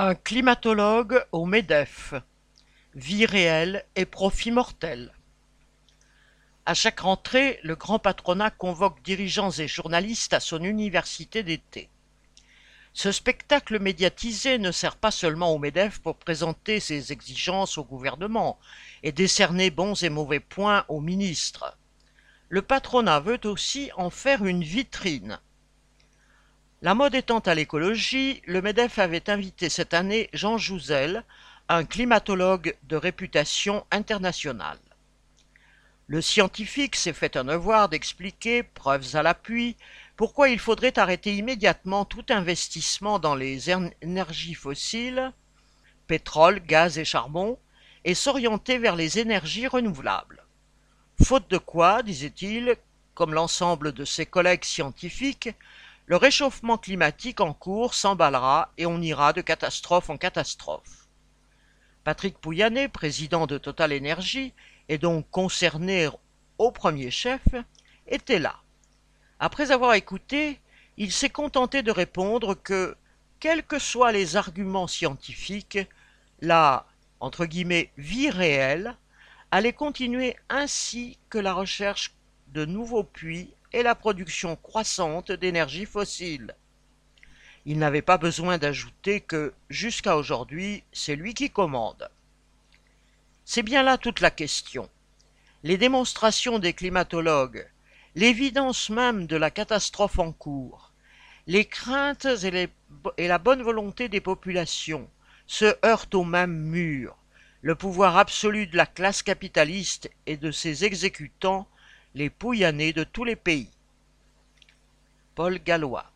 Un climatologue au MEDEF: vie réelle et profit mortel. À chaque rentrée, le grand patronat convoque dirigeants et journalistes à son université d'été. Ce spectacle médiatisé ne sert pas seulement au MEDEF pour présenter ses exigences au gouvernement et décerner bons et mauvais points aux ministres. Le patronat veut aussi en faire une vitrine. La mode étant à l'écologie, le MEDEF avait invité cette année Jean Jouzel, un climatologue de réputation internationale. Le scientifique s'est fait un devoir d'expliquer, preuves à l'appui, pourquoi il faudrait arrêter immédiatement tout investissement dans les énergies fossiles, pétrole, gaz et charbon, et s'orienter vers les énergies renouvelables. Faute de quoi, disait-il, comme l'ensemble de ses collègues scientifiques, le réchauffement climatique en cours s'emballera et on ira de catastrophe en catastrophe. Patrick Pouyanné, président de Total Energy, et donc concerné au premier chef, était là. Après avoir écouté, il s'est contenté de répondre que, quels que soient les arguments scientifiques, la vie réelle allait continuer ainsi que la recherche de nouveaux puits et la production croissante d'énergie fossile. Il n'avait pas besoin d'ajouter que, jusqu'à aujourd'hui, c'est lui qui commande. C'est bien là toute la question. Les démonstrations des climatologues, l'évidence même de la catastrophe en cours, les craintes et, la bonne volonté des populations se heurtent au même mur, le pouvoir absolu de la classe capitaliste et de ses exécutants les pouillanés de tous les pays. Paul Gallois